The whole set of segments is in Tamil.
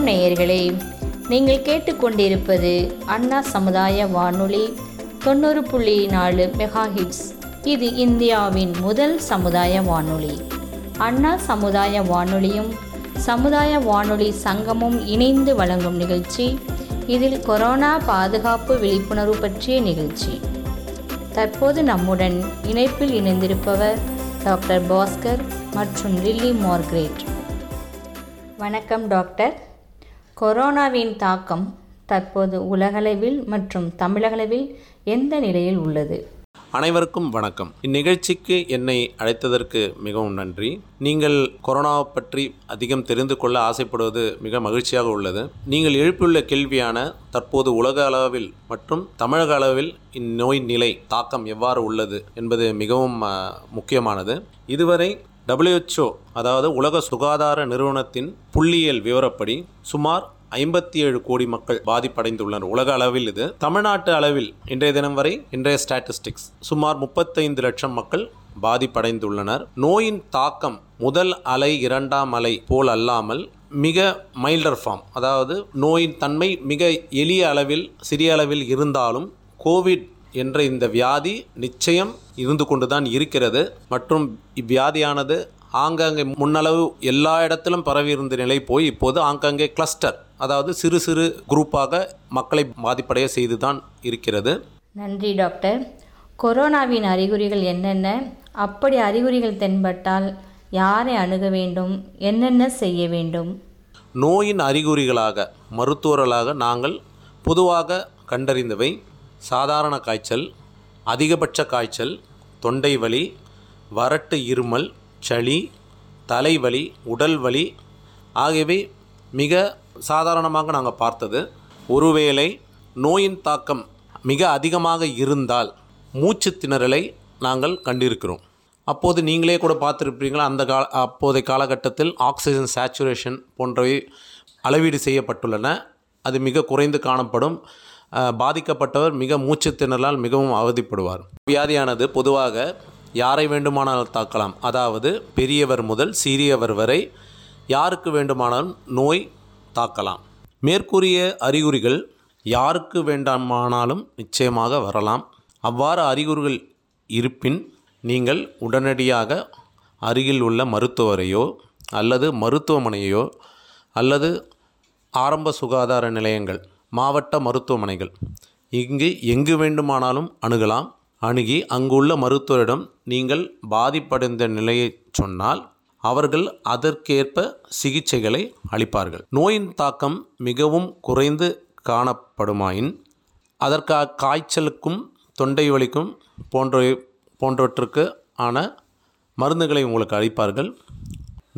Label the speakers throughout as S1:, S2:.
S1: வணக்கம் நேயர்களே நீங்கள் கேட்டுக்கொண்டிருப்பது அண்ணா சமுதாய வானொலி தொண்ணூறு புள்ளி நாலு மெகா ஹிட்ஸ். இது இந்தியாவின் முதல் சமுதாய வானொலி. அண்ணா சமுதாய வானொலியும் சமுதாய வானொலி சங்கமும் இணைந்து வழங்கும் நிகழ்ச்சி. இதில் கொரோனா பாதுகாப்பு விழிப்புணர்வு பற்றிய நிகழ்ச்சி. தற்போது நம்முடன் இணைப்பில் இணைந்திருப்பவர் டாக்டர் பாஸ்கர் மற்றும் லில்லி மார்க்ரேட். வணக்கம் டாக்டர். கொரோனாவின் தாக்கம் தற்போது உலகளவில் மற்றும் தமிழகளவில் எந்த நிலையில் உள்ளது?
S2: அனைவருக்கும் வணக்கம். இந்நிகழ்ச்சிக்கு என்னை அழைத்ததற்கு மிகவும் நன்றி. நீங்கள் கொரோனாவை பற்றி அதிகம் தெரிந்து கொள்ள ஆசைப்படுவது மிக மகிழ்ச்சியாக உள்ளது. நீங்கள் எழுப்பியுள்ள கேள்வியான தற்போது உலக அளவில் மற்றும் தமிழக அளவில் இந்நோய் நிலை தாக்கம் எவ்வாறு உள்ளது என்பது மிகவும் முக்கியமானது. இதுவரை டபிள்யூஹெச்ஓ அதாவது உலக சுகாதார நிறுவனத்தின் புள்ளியியல் விவரப்படி சுமார் ஐம்பத்தி ஏழு கோடி மக்கள் பாதிப்படைந்துள்ளனர். உலக அளவில் இது. தமிழ்நாட்டு அளவில் இன்றைய தினம் வரை இன்றைய ஸ்டாட்டிஸ்டிக்ஸ் சுமார் முப்பத்தைந்து லட்சம் மக்கள் பாதிப்படைந்துள்ளனர். நோயின் தாக்கம் முதல் அலை இரண்டாம் அலை போல் அல்லாமல் மிக மைல்டர் ஃபார்ம் அதாவது நோயின் தன்மை மிக எளிய அளவில் சிறிய அளவில் இருந்தாலும் கோவிட் என்ற இந்த வியாதி நிச்சயம் இருந்து கொண்டுதான் இருக்கிறது. மற்றும் இவ்வியாதியானது ஆங்காங்கே முன்னளவு எல்லா இடத்திலும் பரவி இருந்த நிலை போய் இப்போது ஆங்காங்கே கிளஸ்டர் அதாவது சிறு சிறு குரூப்பாக மக்களை பாதிப்படைய செய்துதான் இருக்கிறது.
S1: நன்றி டாக்டர். கொரோனாவின் அறிகுறிகள் என்னென்ன? அப்படி அறிகுறிகள் தென்பட்டால் யாரை அணுக வேண்டும்? என்னென்ன செய்ய வேண்டும்?
S2: நோயின் அறிகுறிகளாக மருத்துவர்களாக நாங்கள் பொதுவாக கண்டறிந்தவை. சாதாரண காய்ச்சல் அதிகபட்ச காய்ச்சல் தொண்டை வலி வறட்டு இருமல் சளி தலைவலி உடல் வலி ஆகியவை மிக சாதாரணமாக நாங்கள் பார்த்தது. ஒருவேளை நோயின் தாக்கம் மிக அதிகமாக இருந்தால் மூச்சு திணறலை நாங்கள் கண்டிருக்கிறோம். அப்போது நீங்களே கூட பார்த்துருப்பீங்களா அந்த கால அப்போதைய காலகட்டத்தில் ஆக்சிஜன் சேச்சுரேஷன் போன்றவை அளவீடு செய்யப்பட்டுள்ளன. அது மிக குறைந்து காணப்படும். பாதிக்கப்பட்டவர் மிக மூச்சு திணறலால் மிகவும் அவதிப்படுவார். வியாதியானது பொதுவாக யாரை வேண்டுமானாலும் தாக்கலாம். அதாவது பெரியவர் முதல் சிறியவர் வரை யாருக்கு வேண்டுமானாலும் நோய் தாக்கலாம். மேற்கூறிய அறிகுறிகள் யாருக்கு வேண்டுமானாலும் நிச்சயமாக வரலாம். அவ்வாறு அறிகுறிகள் இருப்பின் நீங்கள் உடனடியாக அருகில் உள்ள மருத்துவரையோ அல்லது மருத்துவமனையோ அல்லது ஆரம்ப சுகாதார நிலையங்கள் மாவட்ட மருத்துவமனைகள். இங்கு எங்கு வேண்டுமானாலும் அணுகலாம். அணுகி அங்குள்ள மருத்துவரிடம் நீங்கள் பாதிப்படைந்த நிலையை சொன்னால் அவர்கள் அதற்கேற்ப சிகிச்சைகளை அளிப்பார்கள். நோயின் தாக்கம் மிகவும் குறைந்து காணப்படுமாயின் அதற்காக காய்ச்சலுக்கும் தொண்டை வலிக்கும் போன்ற போன்றவற்றுக்கு ஆன மருந்துகளை உங்களுக்கு அளிப்பார்கள்.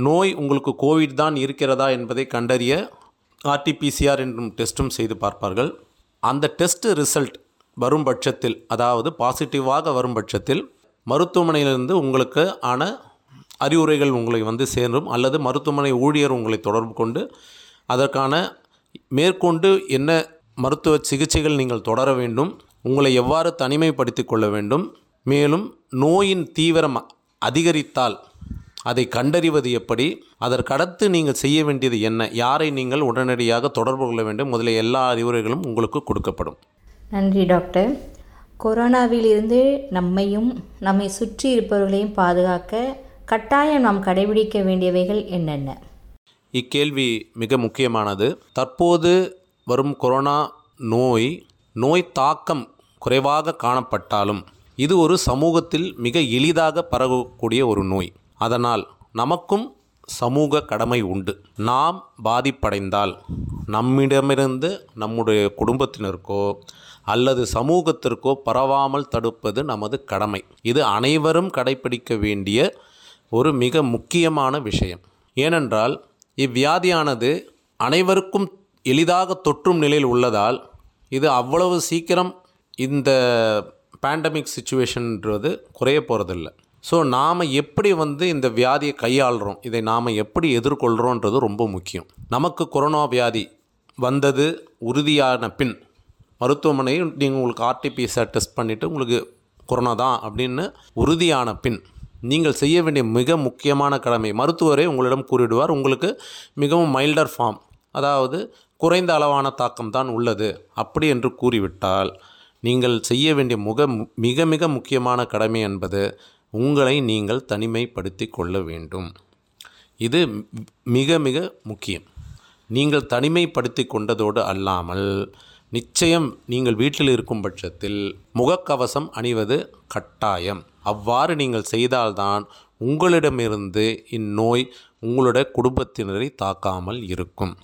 S2: நோய் உங்களுக்கு கோவிட் தான் இருக்கிறதா என்பதை கண்டறிய ஆர்டிபிசிஆர் என்றும் டெஸ்ட்டும் செய்து பார்ப்பார்கள். அந்த டெஸ்ட் ரிசல்ட் வரும் பட்சத்தில் அதாவது பாசிட்டிவாக வரும் பட்சத்தில் மருத்துவமனையிலிருந்து உங்களுக்கு ஆன அறிவுரைகள் உங்களை வந்து சேரும் அல்லது மருத்துவமனை ஊழியர் உங்களை தொடர்பு கொண்டு அதற்கான மேற்கொண்டு என்ன மருத்துவ சிகிச்சைகள் நீங்கள் தொடர வேண்டும் உங்களை எவ்வாறு தனிமைப்படுத்தி கொள்ள வேண்டும் மேலும் நோயின் தீவிரம் அதிகரித்தால் அதை கண்டறிவது எப்படி? அதற்கடுத்து நீங்கள் செய்ய வேண்டியது என்ன? யாரை நீங்கள் உடனடியாக தொடர்பு கொள்ள வேண்டும்? முதலிய எல்லா அறிவுரைகளும் உங்களுக்கு கொடுக்கப்படும்.
S1: நன்றி டாக்டர். கொரோனாவிலிருந்து நம்மையும் நம்மை சுற்றி இருப்பவர்களையும் பாதுகாக்க கட்டாயம் நாம் கடைபிடிக்க வேண்டியவைகள் என்னென்ன?
S2: இக்கேள்வி மிக முக்கியமானது. தற்போது வரும் கொரோனா நோய் நோய் தாக்கம் குறைவாக காணப்பட்டாலும் இது ஒரு சமூகத்தில் மிக எளிதாக பரவக்கூடிய ஒரு நோய். அதனால் நமக்கும் சமூக கடமை உண்டு. நாம் பாதிப்படைந்தால் நம்மிடமிருந்து நம்முடைய குடும்பத்தினருக்கோ அல்லது சமூகத்திற்கோ பரவாமல் தடுப்பது நமது கடமை. இது அனைவரும் கடைபிடிக்க வேண்டிய ஒரு மிக முக்கியமான விஷயம். ஏனென்றால் இவ்வியாதியானது அனைவருக்கும் எளிதாக தொற்றும் நிலையில் உள்ளதால் இது அவ்வளவு சீக்கிரம் இந்த பேண்டமிக் சுச்சுவேஷன்ன்றது குறைய போகிறதில்ல ஸோ நாம் எப்படி வந்து இந்த வியாதியை கையாளுறோம்? இதை நாம் எப்படி எதிர்கொள்கிறோன்றது ரொம்ப முக்கியம். நமக்கு கொரோனா வியாதி வந்தது உறுதியான பின் மருத்துவமனையில் நீங்கள் உங்களுக்கு ஆர்டிபிசிஆர் டெஸ்ட் பண்ணிவிட்டு உங்களுக்கு கொரோனா தான் அப்படின்னு உறுதியான பின் நீங்கள் செய்ய வேண்டிய மிக முக்கியமான கடமை மருத்துவரே உங்களிடம் கூறிடுவார் உங்களுக்கு மிகவும் மைல்டர் ஃபார்ம் அதாவது குறைந்த அளவான தாக்கம் தான் உள்ளது அப்படி என்று கூறிவிட்டால் நீங்கள் செய்ய வேண்டிய முக மிக மிக முக்கியமான கடமை என்பது உங்களை நீங்கள் தனிமைப்படுத்தி கொள்ள வேண்டும். இது மிக மிக முக்கியம். நீங்கள் தனிமைப்படுத்தி கொண்டதோடு அல்லாமல் நிச்சயம் நீங்கள் வீட்டில் இருக்கும் பட்சத்தில் முகக்கவசம் அணிவது கட்டாயம். அவ்வாறு நீங்கள் செய்தால்தான் உங்களிடமிருந்து இந்நோய் உங்களுடைய குடும்பத்தினரை தாக்காமல் இருக்கும்.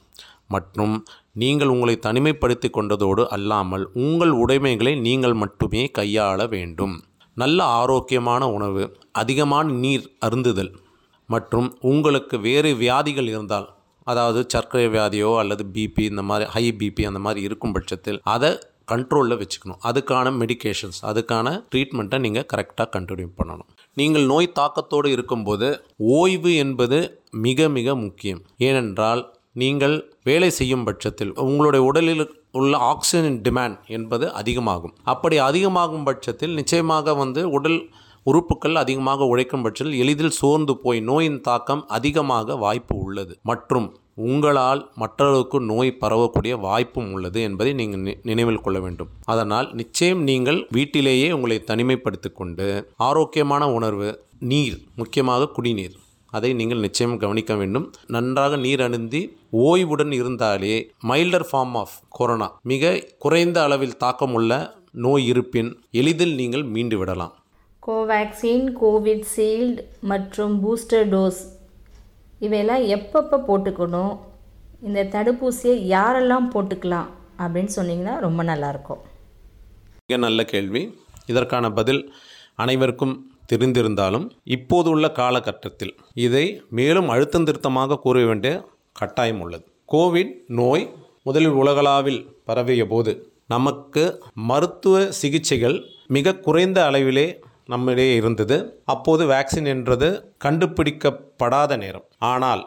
S2: மற்றும் நீங்கள் உங்களை தனிமைப்படுத்தி கொண்டதோடு அல்லாமல் உங்கள் உடைமைகளை நீங்கள் மட்டுமே கையாள வேண்டும். நல்ல ஆரோக்கியமான உணவு அதிகமான நீர் அருந்துதல் மற்றும் உங்களுக்கு வேறு வியாதிகள் இருந்தால் அதாவது சர்க்கரை வியாதியோ அல்லது பிபி இந்த மாதிரி ஹை பிபி அந்த மாதிரி இருக்கும் பட்சத்தில் அதை கண்ட்ரோலில் வச்சுக்கணும். அதுக்கான மெடிகேஷன்ஸ் அதுக்கான ட்ரீட்மெண்ட்டை நீங்கள் கரெக்டாக கண்டினியூ பண்ணணும். நீங்கள் நோய் தாக்கத்தோடு இருக்கும்போது ஓய்வு என்பது மிக மிக முக்கியம். ஏனென்றால் நீங்கள் வேலை செய்யும் பட்சத்தில் உங்களுடைய உடலில் உள்ள ஆக்சிஜன் டிமாண்ட் என்பது அதிகமாகும். அப்படி அதிகமாகும் பட்சத்தில் நிச்சயமாக வந்து உடல் உறுப்புகள் அதிகமாக உழைக்கும் பட்சத்தில் எளிதில் சோர்ந்து போய் நோயின் தாக்கம் அதிகமாக வாய்ப்பு உள்ளது. மற்றும் உங்களால் மற்றவர்களுக்கு நோய் பரவக்கூடிய வாய்ப்பும் உள்ளது என்பதை நீங்கள் நி- நினைவில் கொள்ள வேண்டும். அதனால் நிச்சயம் நீங்கள் வீட்டிலேயே உங்களை தனிமைப்படுத்தி கொண்டு ஆரோக்கியமான உணர்வு நீர் முக்கியமாக குடிநீர் அதை நீங்கள் நிச்சயம் கவனிக்க வேண்டும். நன்றாக நீர் அணிந்தி ஓய்வுடன் இருந்தாலே மைல்டர் ஃபார்ம் ஆஃப் கொரோனா மிக குறைந்த அளவில் தாக்கமுள்ள நோய் இருப்பின் எளிதில் நீங்கள் மீண்டு விடலாம்.
S1: கோவேக்சின் கோவிட்ஷீல்டு மற்றும் பூஸ்டர் டோஸ் இவையெல்லாம் எப்பப்போ போட்டுக்கணும்? இந்த தடுப்பூசியை யாரெல்லாம் போட்டுக்கலாம் அப்படின்னு சொன்னீங்கன்னா ரொம்ப நல்லாயிருக்கும்.
S2: மிக நல்ல கேள்வி. இதற்கான பதில் அனைவருக்கும் தெரிந்திருந்தாலும் இப்போது உள்ள காலகட்டத்தில் இதை மேலும் அழுத்தம் திருத்தமாக கூற வேண்டிய கட்டாயம் உள்ளது கோவிட் நோய் முதலில் உலகளாவில் பரவிய போது நமக்கு மருத்துவ சிகிச்சைகள் மிக குறைந்த அளவிலே நம்மிடையே இருந்தது. அப்போது வேக்சின் என்றது கண்டுபிடிக்கப்படாத நேரம். ஆனால்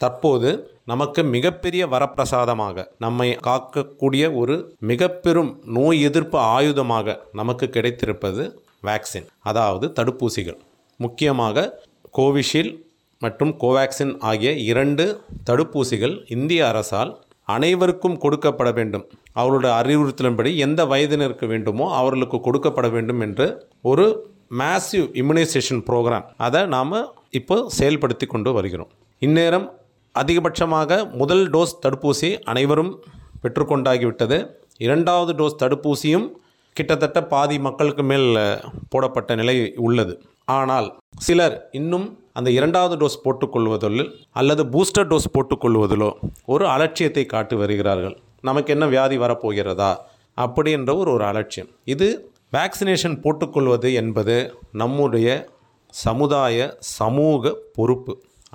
S2: தற்போது நமக்கு மிகப்பெரிய வரப்பிரசாதமாக நம்மை காக்கக்கூடிய ஒரு மிக பெரும் நோய் எதிர்ப்பு ஆயுதமாக நமக்கு கிடைத்திருப்பது வேக்சின் அதாவது தடுப்பூசிகள். முக்கியமாக கோவிஷீல்டு மற்றும் கோவேக்சின் ஆகிய இரண்டு தடுப்பூசிகள் இந்திய அரசால் அனைவருக்கும் கொடுக்கப்பட வேண்டும். அவர்களுடைய அறிவுறுத்தலின்படி எந்த வயதினருக்கு வேண்டுமோ அவர்களுக்கு கொடுக்கப்பட வேண்டும் என்று ஒரு மேசிவ் இம்யூனைசேஷன் ப்ரோக்ராம் அதை நாம் இப்போ செயல்படுத்தி கொண்டு வருகிறோம். இந்நேரம் அதிகபட்சமாக முதல் டோஸ் தடுப்பூசி அனைவரும் பெற்றுக்கொண்டாகிவிட்டது. இரண்டாவது டோஸ் தடுப்பூசியும் கிட்டத்தட்ட பாதி மக்களுக்கு மேல் போடப்பட்ட நிலை உள்ளது. ஆனால் சிலர் இன்னும் அந்த இரண்டாவது டோஸ் போட்டுக்கொள்வதில் அல்லது பூஸ்டர் டோஸ் போட்டுக்கொள்வதிலோ ஒரு அலட்சியத்தை காட்டி வருகிறார்கள். நமக்கு என்ன வியாதி வரப்போகிறதா? அப்படி என்ற ஒரு ஒரு அலட்சியம். இது வேக்சினேஷன் போட்டுக்கொள்வது என்பது நம்முடைய சமுதாய சமூக பொறுப்பு.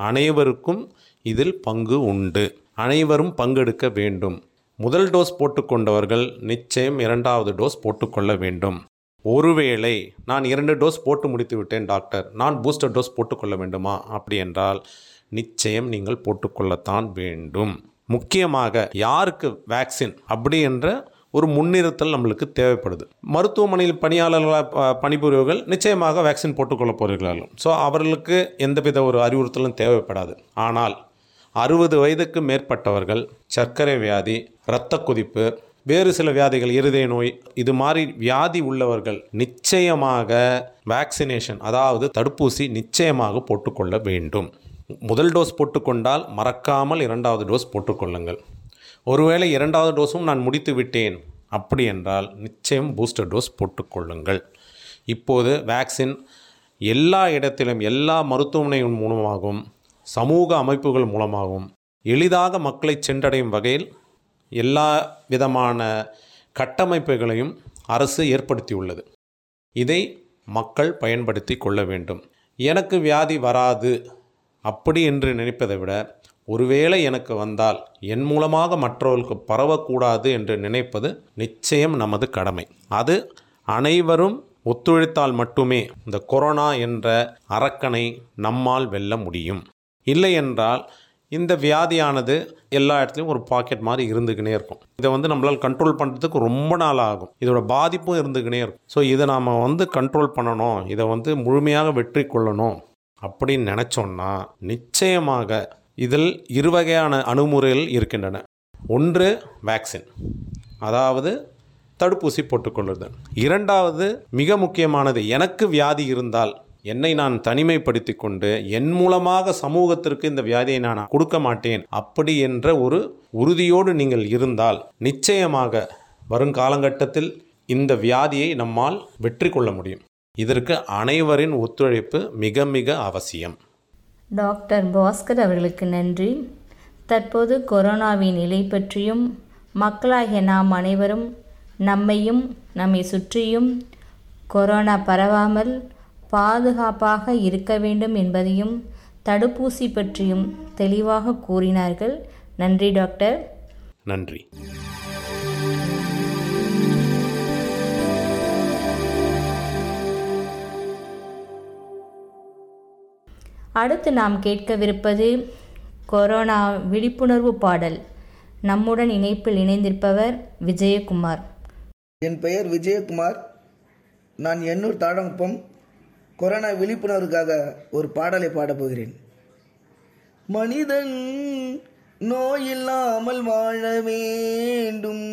S2: அனைவருக்கும் இதில் பங்கு உண்டு. அனைவரும் பங்கெடுக்க வேண்டும். முதல் டோஸ் போட்டுக்கொண்டவர்கள் நிச்சயம் இரண்டாவது டோஸ் போட்டுக்கொள்ள வேண்டும். ஒருவேளை நான் இரண்டு டோஸ் போட்டு முடித்து விட்டேன் டாக்டர். நான் பூஸ்டர் டோஸ் போட்டுக்கொள்ள வேண்டுமா? அப்படி என்றால் நிச்சயம் நீங்கள் போட்டுக்கொள்ளத்தான் வேண்டும். முக்கியமாக யாருக்கு வேக்சின்? அப்படி என்ற ஒரு முன்னிறுத்தல் நம்மளுக்கு தேவைப்படுது. மருத்துவமனையில் பணியாளர்களாக ப- பணிபுரியவர்கள் நிச்சயமாக வேக்சின் போட்டுக்கொள்ள போகிறார்கள் ஸோ அவர்களுக்கு எந்தவித ஒரு அறிவுறுத்தலும் தேவைப்படாது. ஆனால் அறுபது வயதுக்கு மேற்பட்டவர்கள் சர்க்கரை வியாதி இரத்த கொதிப்பு வேறு சில வியாதிகள் இருதய நோய் இது மாதிரி வியாதி உள்ளவர்கள் நிச்சயமாக வேக்சினேஷன் அதாவது தடுப்பூசி நிச்சயமாக போட்டுக்கொள்ள வேண்டும். முதல் டோஸ் போட்டுக்கொண்டால் மறக்காமல் இரண்டாவது டோஸ் போட்டுக்கொள்ளுங்கள். ஒருவேளை இரண்டாவது டோஸும் நான் முடித்து விட்டேன் அப்படி என்றால் நிச்சயம் பூஸ்டர் டோஸ் போட்டுக்கொள்ளுங்கள். இப்போது வேக்சின் எல்லா இடத்திலும் எல்லா மருத்துவமனையின் மூலமாகவும் சமூக அமைப்புகள் மூலமாகவும் எளிதாக மக்களை சென்றடையும் வகையில் எல்லா விதமான கட்டமைப்புகளையும் அரசு ஏற்படுத்தியுள்ளது. இதை மக்கள் பயன்படுத்தி கொள்ள வேண்டும். எனக்கு வியாதி வராது அப்படி என்று நினைப்பதை விட ஒருவேளை எனக்கு வந்தால் என் மூலமாக மற்றவர்களுக்கு பரவக்கூடாது என்று நினைப்பது நிச்சயம் நமது கடமை. அது அனைவரும் ஒத்துழைத்தால் மட்டுமே இந்த கொரோனா என்ற அரக்கனை நம்மால் வெல்ல முடியும். இல்லை என்றால் இந்த வியாதியானது எல்லா இடத்துலையும் ஒரு பாக்கெட் மாதிரி இருந்துக்கினே இருக்கும். இதை வந்து நம்மளால் கண்ட்ரோல் பண்ணுறதுக்கு ரொம்ப நாள் ஆகும். இதோட பாதிப்பும் இருந்துக்கினே இருக்கும். ஸோ இதை நாம் வந்து கண்ட்ரோல் பண்ணணும். இதை வந்து முழுமையாக வெற்றி கொள்ளணும் அப்படின்னு நினச்சோன்னா நிச்சயமாக இதில் இரு வகையான இருக்கின்றன. ஒன்று வேக்சின் அதாவது தடுப்பூசி போட்டுக்கொள்வது இரண்டாவது மிக முக்கியமானது எனக்கு வியாதி இருந்தால் என்னை நான் தனிமைப்படுத்தி கொண்டு என் மூலமாக சமூகத்திற்கு இந்த வியாதியை நான் கொடுக்க மாட்டேன் அப்படி என்ற ஒரு உறுதியோடு நீங்கள் இருந்தால் நிச்சயமாக வருங்காலகட்டத்தில் இந்த வியாதியை நம்மால் வெற்றி கொள்ள முடியும். இதற்கு அனைவரின் ஒத்துழைப்பு மிக மிக அவசியம்.
S1: டாக்டர் பாஸ்கர் அவர்களுக்கு நன்றி. தற்போது கொரோனாவின் நிலை பற்றியும் மக்களாகிய நாம் அனைவரும் நம்மையும் நம்மை சுற்றியும் கொரோனா பரவாமல் பாதுகாப்பாக இருக்க வேண்டும் என்பதையும் தடுப்பூசி பற்றியும் தெளிவாக கூறினார்கள். நன்றி டாக்டர்.
S2: நன்றி.
S1: அடுத்து நாம் கேட்கவிருப்பது கொரோனா விழிப்புணர்வு பாடல். நம்முடன் இணைப்பில் இணைந்திருப்பவர் விஜயகுமார்.
S3: என் பெயர் விஜயகுமார். நான் எண்ணூர் தாழங்குப்பம் கொரோனா விழிப்புணர்வுக்காக ஒரு பாடலை பாடப் போகிறேன். மனிதன் நோயில்லாமல் வாழ வேண்டும்.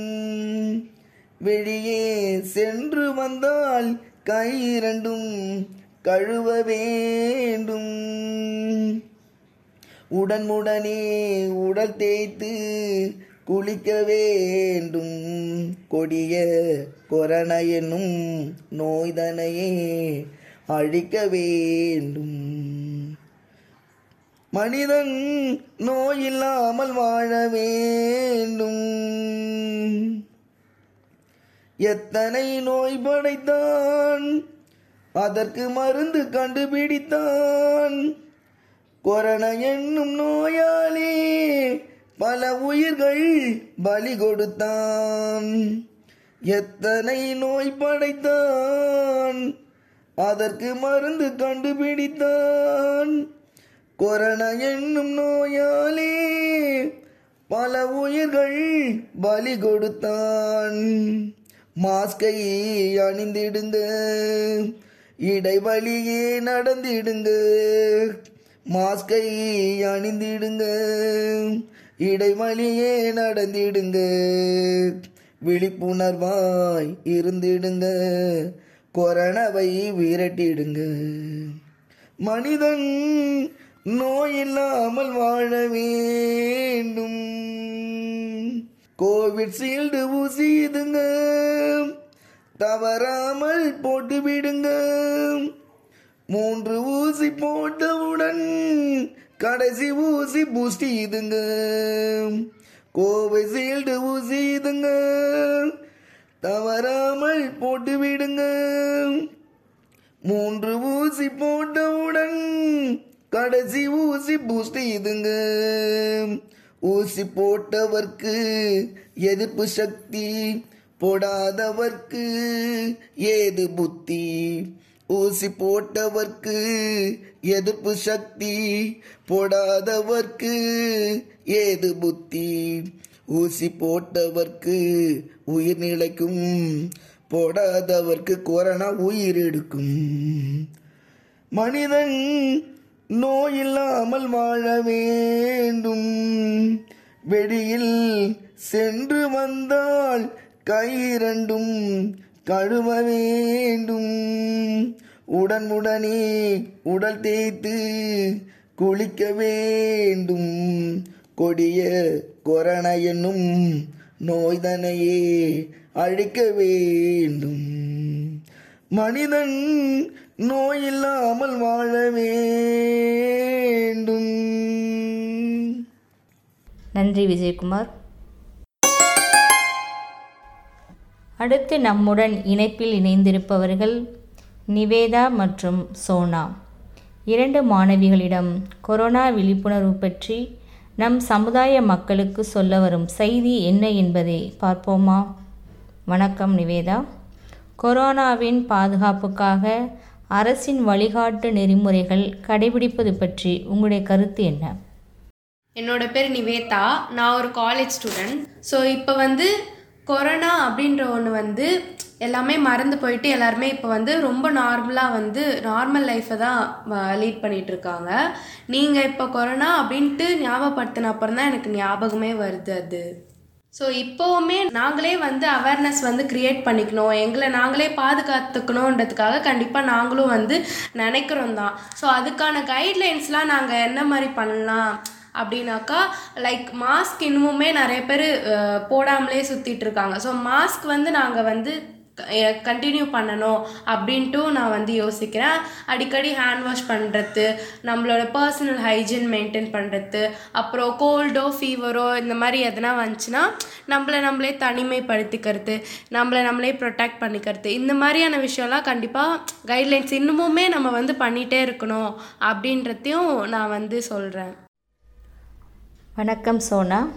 S3: வெளியே சென்று வந்தால் கை இரண்டும் கழுவ வேண்டும். உடனுடனே உடல் தேய்த்து குளிக்க வேண்டும். கொடிய கொரோனா என்னும் நோய்தனையே அழிக்க வேண்டும். மனிதன் நோயில்லாமல் வாழ வேண்டும். எத்தனை நோய் படைத்தான்? அதற்கு மருந்து கண்டுபிடித்தான். கொரோனா என்னும் நோயாளி பல உயிர்கள் பலி கொடுத்தான். எத்தனை நோய் படைத்தான்? அதற்கு மருந்து கண்டுபிடித்தான். கொரோனா என்னும் நோயாலே பல உயிர்கள் பலி கொடுத்தான். மாஸ்கை அணிந்திடுங்க இடைவழியே நடந்திடுங்க. மாஸ்கை அணிந்திடுங்க இடைவழியே நடந்திடுங்க. விழிப்புணர்வாய் இருந்திடுங்க. கொரோனாவை விரட்டிடுங்க. மனிதன் நோயில்லாமல் வாழ வேண்டும். கோவிட் சீல்டு ஊசி இதுங்க தவறாமல் போட்டு விடுங்க மூன்று ஊசி போட்டவுடன் கடைசி ஊசி பூஸ்டி இதுங்க கோவிஷீல்டு ஊசி இதுங்க தவறாமல் போட்டு விடுங்க மூன்று ஊசி போட்டவுடன் கடைசி ஊசி பூஸ்ட் இதுங்க ஊசி போட்டவர்க்கு எதிர்ப்பு சக்தி போடாதவர்க்கு ஏது புத்தி? ஊசி போட்டவர்க்கு எதிர்ப்பு சக்தி போடாதவர்க்கு ஏது புத்தி? ஊசி போட்டவர்க்கு உயிர் நிலைக்கும் போடாதவர்க்கு கொரோனா உயிர் எடுக்கும். மனிதன் நோயில்லாமல் வாழ வேண்டும். வெளியில் சென்று வந்தால் கை இரண்டும் கழுவ வேண்டும். உடனுடனே உடல் தேய்த்து குளிக்க வேண்டும். கொடிய கொரோனா என்னும் நோய்தனையே அழிக்க வேண்டும். மனிதன் நோயில்லாமல் வாழ வேண்டும்.
S1: நன்றி விஜயகுமார். அடுத்து நம்முடன் இணைப்பில் இணைந்திருப்பவர்கள் நிவேதா மற்றும் சோனா. இரண்டு மாணவிகளிடம் கொரோனா விழிப்புணர்வு பற்றி நம் சமுதாய மக்களுக்கு சொல்ல வரும் செய்தி என்ன என்பதை பார்ப்போமா? வணக்கம் நிவேதா. கொரோனாவின் பாதுகாப்புக்காக அரசின் வழிகாட்டு நெறிமுறைகள் கடைபிடிப்பது பற்றி உங்களுடைய கருத்து என்ன?
S4: என்னோட பேர் நிவேதா. நான் ஒரு காலேஜ் ஸ்டூடெண்ட் ஸோ இப்போ வந்து கொரோனா அப்படின்ற ஒன்று வந்து எல்லாமே மறந்து போயிட்டு எல்லாருமே இப்போ வந்து ரொம்ப நார்மலாக வந்து நார்மல் லைஃப்பை தான் லீட் பண்ணிட்டு இருக்காங்க. நீங்கள் இப்போ கொரோனா அப்படின்ட்டு ஞாபகப்படுத்தின அப்புறம் தான் எனக்கு ஞாபகமே வருது அது. ஸோ இப்போவுமே நாங்களே வந்து அவேர்னஸ் வந்து க்ரியேட் பண்ணிக்கணும். எங்களை நாங்களே பாதுகாத்துக்கணுன்றதுக்காக கண்டிப்பாக நாங்களும் வந்து நினைக்கிறோம் தான். ஸோ அதுக்கான கைட்லைன்ஸ்லாம் நாங்கள் என்ன மாதிரி பண்ணலாம்? அப்படின்னாக்கா லைக் மாஸ்க் இன்னுமுமே நிறைய பேர் போடாமலே சுற்றிட்டு இருக்காங்க. ஸோ மாஸ்க் வந்து நாங்கள் வந்து கண்டினியூ பண்ணணும் அப்படின்ட்டு நான் வந்து யோசிக்கிறேன். அடிக்கடி ஹேண்ட் வாஷ் பண்ணுறது நம்மளோட பர்சனல் ஹைஜீன் மெயின்டைன் பண்ணுறது அப்புறம் கோல்டோ ஃபீவரோ இந்த மாதிரி எதனா வந்துச்சுன்னா நம்மளை நம்மளே தனிமைப்படுத்திக்கிறது நம்மளை நம்மளே ப்ரொடெக்ட் பண்ணிக்கிறது இந்த மாதிரியான விஷயம்லாம் கண்டிப்பாக கைட்லைன்ஸ் இன்னுமுமே நம்ம வந்து பண்ணிகிட்டே இருக்கணும் அப்படின்றதையும் நான் வந்து சொல்கிறேன்
S1: வணக்கம் சோனா.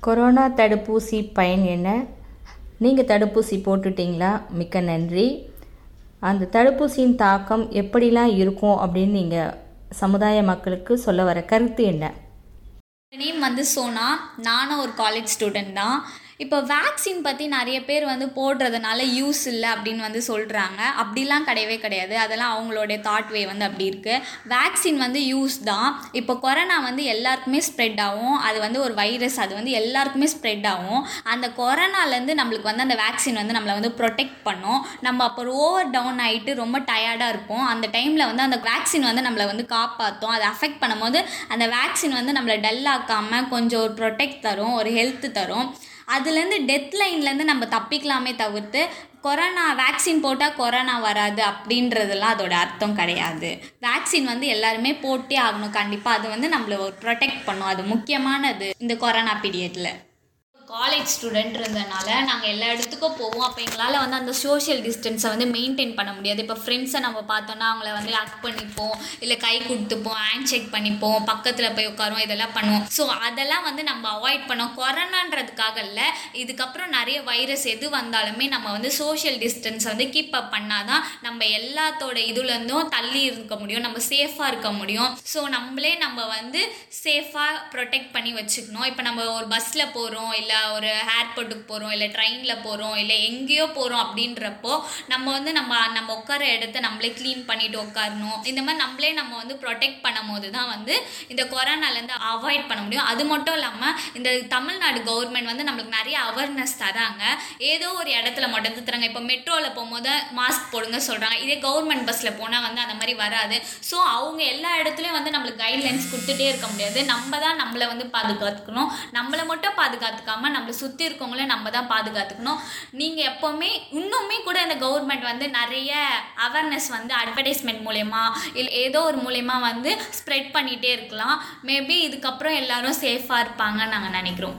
S1: கொரோனா தடுப்பூசி பயன் என்ன? நீங்கள் தடுப்பூசி போட்டுட்டீங்களா? மிக்க நன்றி. அந்த தடுப்பூசியின் தாக்கம் எப்படிலாம் இருக்கும் அப்படின்னு நீங்கள் சமுதாய மக்களுக்கு சொல்ல வர கருத்து என்ன?
S5: நேம் வந்து சோனா. நானும் ஒரு காலேஜ் ஸ்டூடெண்ட் தான். இப்போ வேக்சின் பற்றி நிறைய பேர் வந்து போடுறதுனால யூஸ் இல்லை அப்படின்னு வந்து சொல்கிறாங்க அப்படிலாம் கிடையவே கிடையாது. அதெல்லாம் அவங்களுடைய தாட் வே வந்து அப்படி இருக்குது வேக்சின் வந்து யூஸ் தான். இப்போ கொரோனா வந்து எல்லாருக்குமே ஸ்ப்ரெட் ஆகும். அது வந்து ஒரு வைரஸ் அது வந்து எல்லாருக்குமே ஸ்ப்ரெட் ஆகும். அந்த கொரோனாலேருந்து நம்மளுக்கு வந்து அந்த வேக்சின் வந்து நம்மளை வந்து ப்ரொடெக்ட் பண்ணும். நம்ம அப்போ ஓவர் டவுன் ஆகிட்டு ரொம்ப டயர்டாக இருப்போம். அந்த டைமில் வந்து அந்த வேக்சின் வந்து நம்மளை வந்து காப்பாற்றும் அதை அஃபெக்ட் பண்ணும்போது அந்த வேக்சின் வந்து நம்மளை டல் ஆக்காமல் கொஞ்சம் ஒரு ப்ரொடெக்ட் தரும் ஒரு ஹெல்த் தரும். அதுலேருந்து டெத் லைன்லேருந்து நம்ம தப்பிக்கலாமே தவிர்த்து கொரோனா வேக்சின் போட்டால் கொரோனா வராது அப்படின்றதெல்லாம் அதோட அர்த்தம் கிடையாது. வேக்சின் வந்து எல்லாருமே போட்டே ஆகணும். கண்டிப்பாக அது வந்து நம்மளை ஒரு ப்ரொடெக்ட் பண்ணும். அது முக்கியமானது இந்த கொரோனா பீரியடில் காலேஜ் ஸ்டூடெண்ட் இருந்தனால நாங்கள் எல்லா இடத்துக்கும் போவோம். அப்போ எங்களால் வந்து அந்த சோஷியல் டிஸ்டன்ஸை வந்து மெயின்டைன் பண்ண முடியாது. இப்போ ஃப்ரெண்ட்ஸை நம்ம பார்த்தோன்னா அவங்கள வந்து அக் பண்ணிப்போம். இல்லை கை கொடுத்துப்போம் ஹேண்ட் செக் பண்ணிப்போம். பக்கத்தில் போய் உட்காருவோம். இதெல்லாம் பண்ணுவோம். ஸோ அதெல்லாம் வந்து நம்ம அவாய்ட் பண்ணோம். கொரோனான்றதுக்காக இல்லை இதுக்கப்புறம் நிறைய வைரஸ் எது வந்தாலுமே நம்ம வந்து சோஷியல் டிஸ்டன்ஸை வந்து கீப் அப் பண்ணாதான் நம்ம எல்லாத்தோட இதுலேருந்தும் தள்ளி இருக்க முடியும். நம்ம சேஃபாக இருக்க முடியும். ஸோ நம்மளே நம்ம வந்து சேஃபாக ப்ரொடெக்ட் பண்ணி வச்சுக்கணும். இப்போ நம்ம ஒரு பஸ்ஸில் போகிறோம் இல்லை ஒரு ஏர்போர்ட்டுக்கு போகிறோம் இல்லை ட்ரெயினில் போகிறோம் இல்லை எங்கேயோ போகிறோம் அப்படின்றப்போ நம்ம வந்து நம்ம நம்ம உட்கார இடத்த நம்மளே க்ளீன் பண்ணிட்டு உட்காரணும். இந்த மாதிரி நம்மளே நம்ம வந்து ப்ரொடெக்ட் பண்ணும் போது தான் வந்து இந்த கொரோனாலேருந்து அவாய்ட் பண்ண முடியும். அது மட்டும் இல்லாமல் இந்த தமிழ்நாடு கவர்மெண்ட் வந்து நம்மளுக்கு நிறைய அவேர்னஸ் தராங்க. ஏதோ ஒரு இடத்துல மட்டும் தராங்க. இப்போ மெட்ரோவில் போகும்போது மாஸ்க் போடுங்க சொல்கிறாங்க இதே கவர்மெண்ட் பஸ்ஸில் போனால் வந்து அந்த மாதிரி வராது. ஸோ அவங்க எல்லா இடத்துலையும் வந்து நம்மளுக்கு கைட்லைன்ஸ் கொடுத்துட்டே இருக்க முடியாது. நம்ம தான் நம்மளை வந்து பாதுகாத்துக்கணும். நம்மளை மட்டும் பாதுகாத்துக்காம நம்மளை சுற்றி இருக்கவங்கள நம்ம தான் பாதுகாத்துக்கணும். நீங்கள் எப்போவுமே இன்னுமே கூட இந்த கவர்மெண்ட் வந்து நிறைய அவேர்னஸ் வந்து அட்வர்டைஸ்மெண்ட் மூலயமா இல்லை ஏதோ ஒரு மூலயமா வந்து ஸ்ப்ரெட் பண்ணிகிட்டே இருக்கலாம். மேபி இதுக்கப்புறம் எல்லாரும் சேஃபாக இருப்பாங்கன்னு நாங்கள் நினைக்கிறோம்.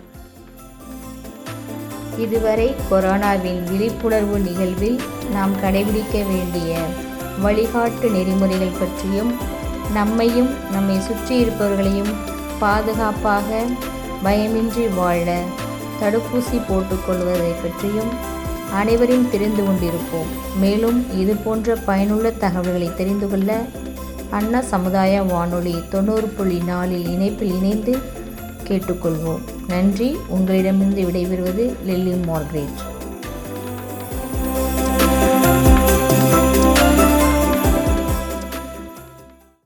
S1: இதுவரை கொரோனாவின் விழிப்புணர்வு நிகழ்வில் நாம் கடைபிடிக்க வேண்டிய வழிகாட்டு நெறிமுறைகள் பற்றியும் நம்மையும் நம்மை சுற்றி இருப்பவர்களையும் பாதுகாப்பாக பயமின்றி வாழ தடுப்பூசி போட்டுக்கொள்வதை பற்றியும் அனைவரும் தெரிந்து கொண்டிருப்போம். மேலும் இது போன்ற பயனுள்ள தகவல்களை தெரிந்து கொள்ள அண்ணா சமுதாய வானொலி தொண்ணூறு புள்ளி நாலில் இணைப்பில் இணைந்து கேட்டுக்கொள்வோம் நன்றி. உங்களிடமிருந்து விடைபெறுவது லில்லி மார்க்ரேட்.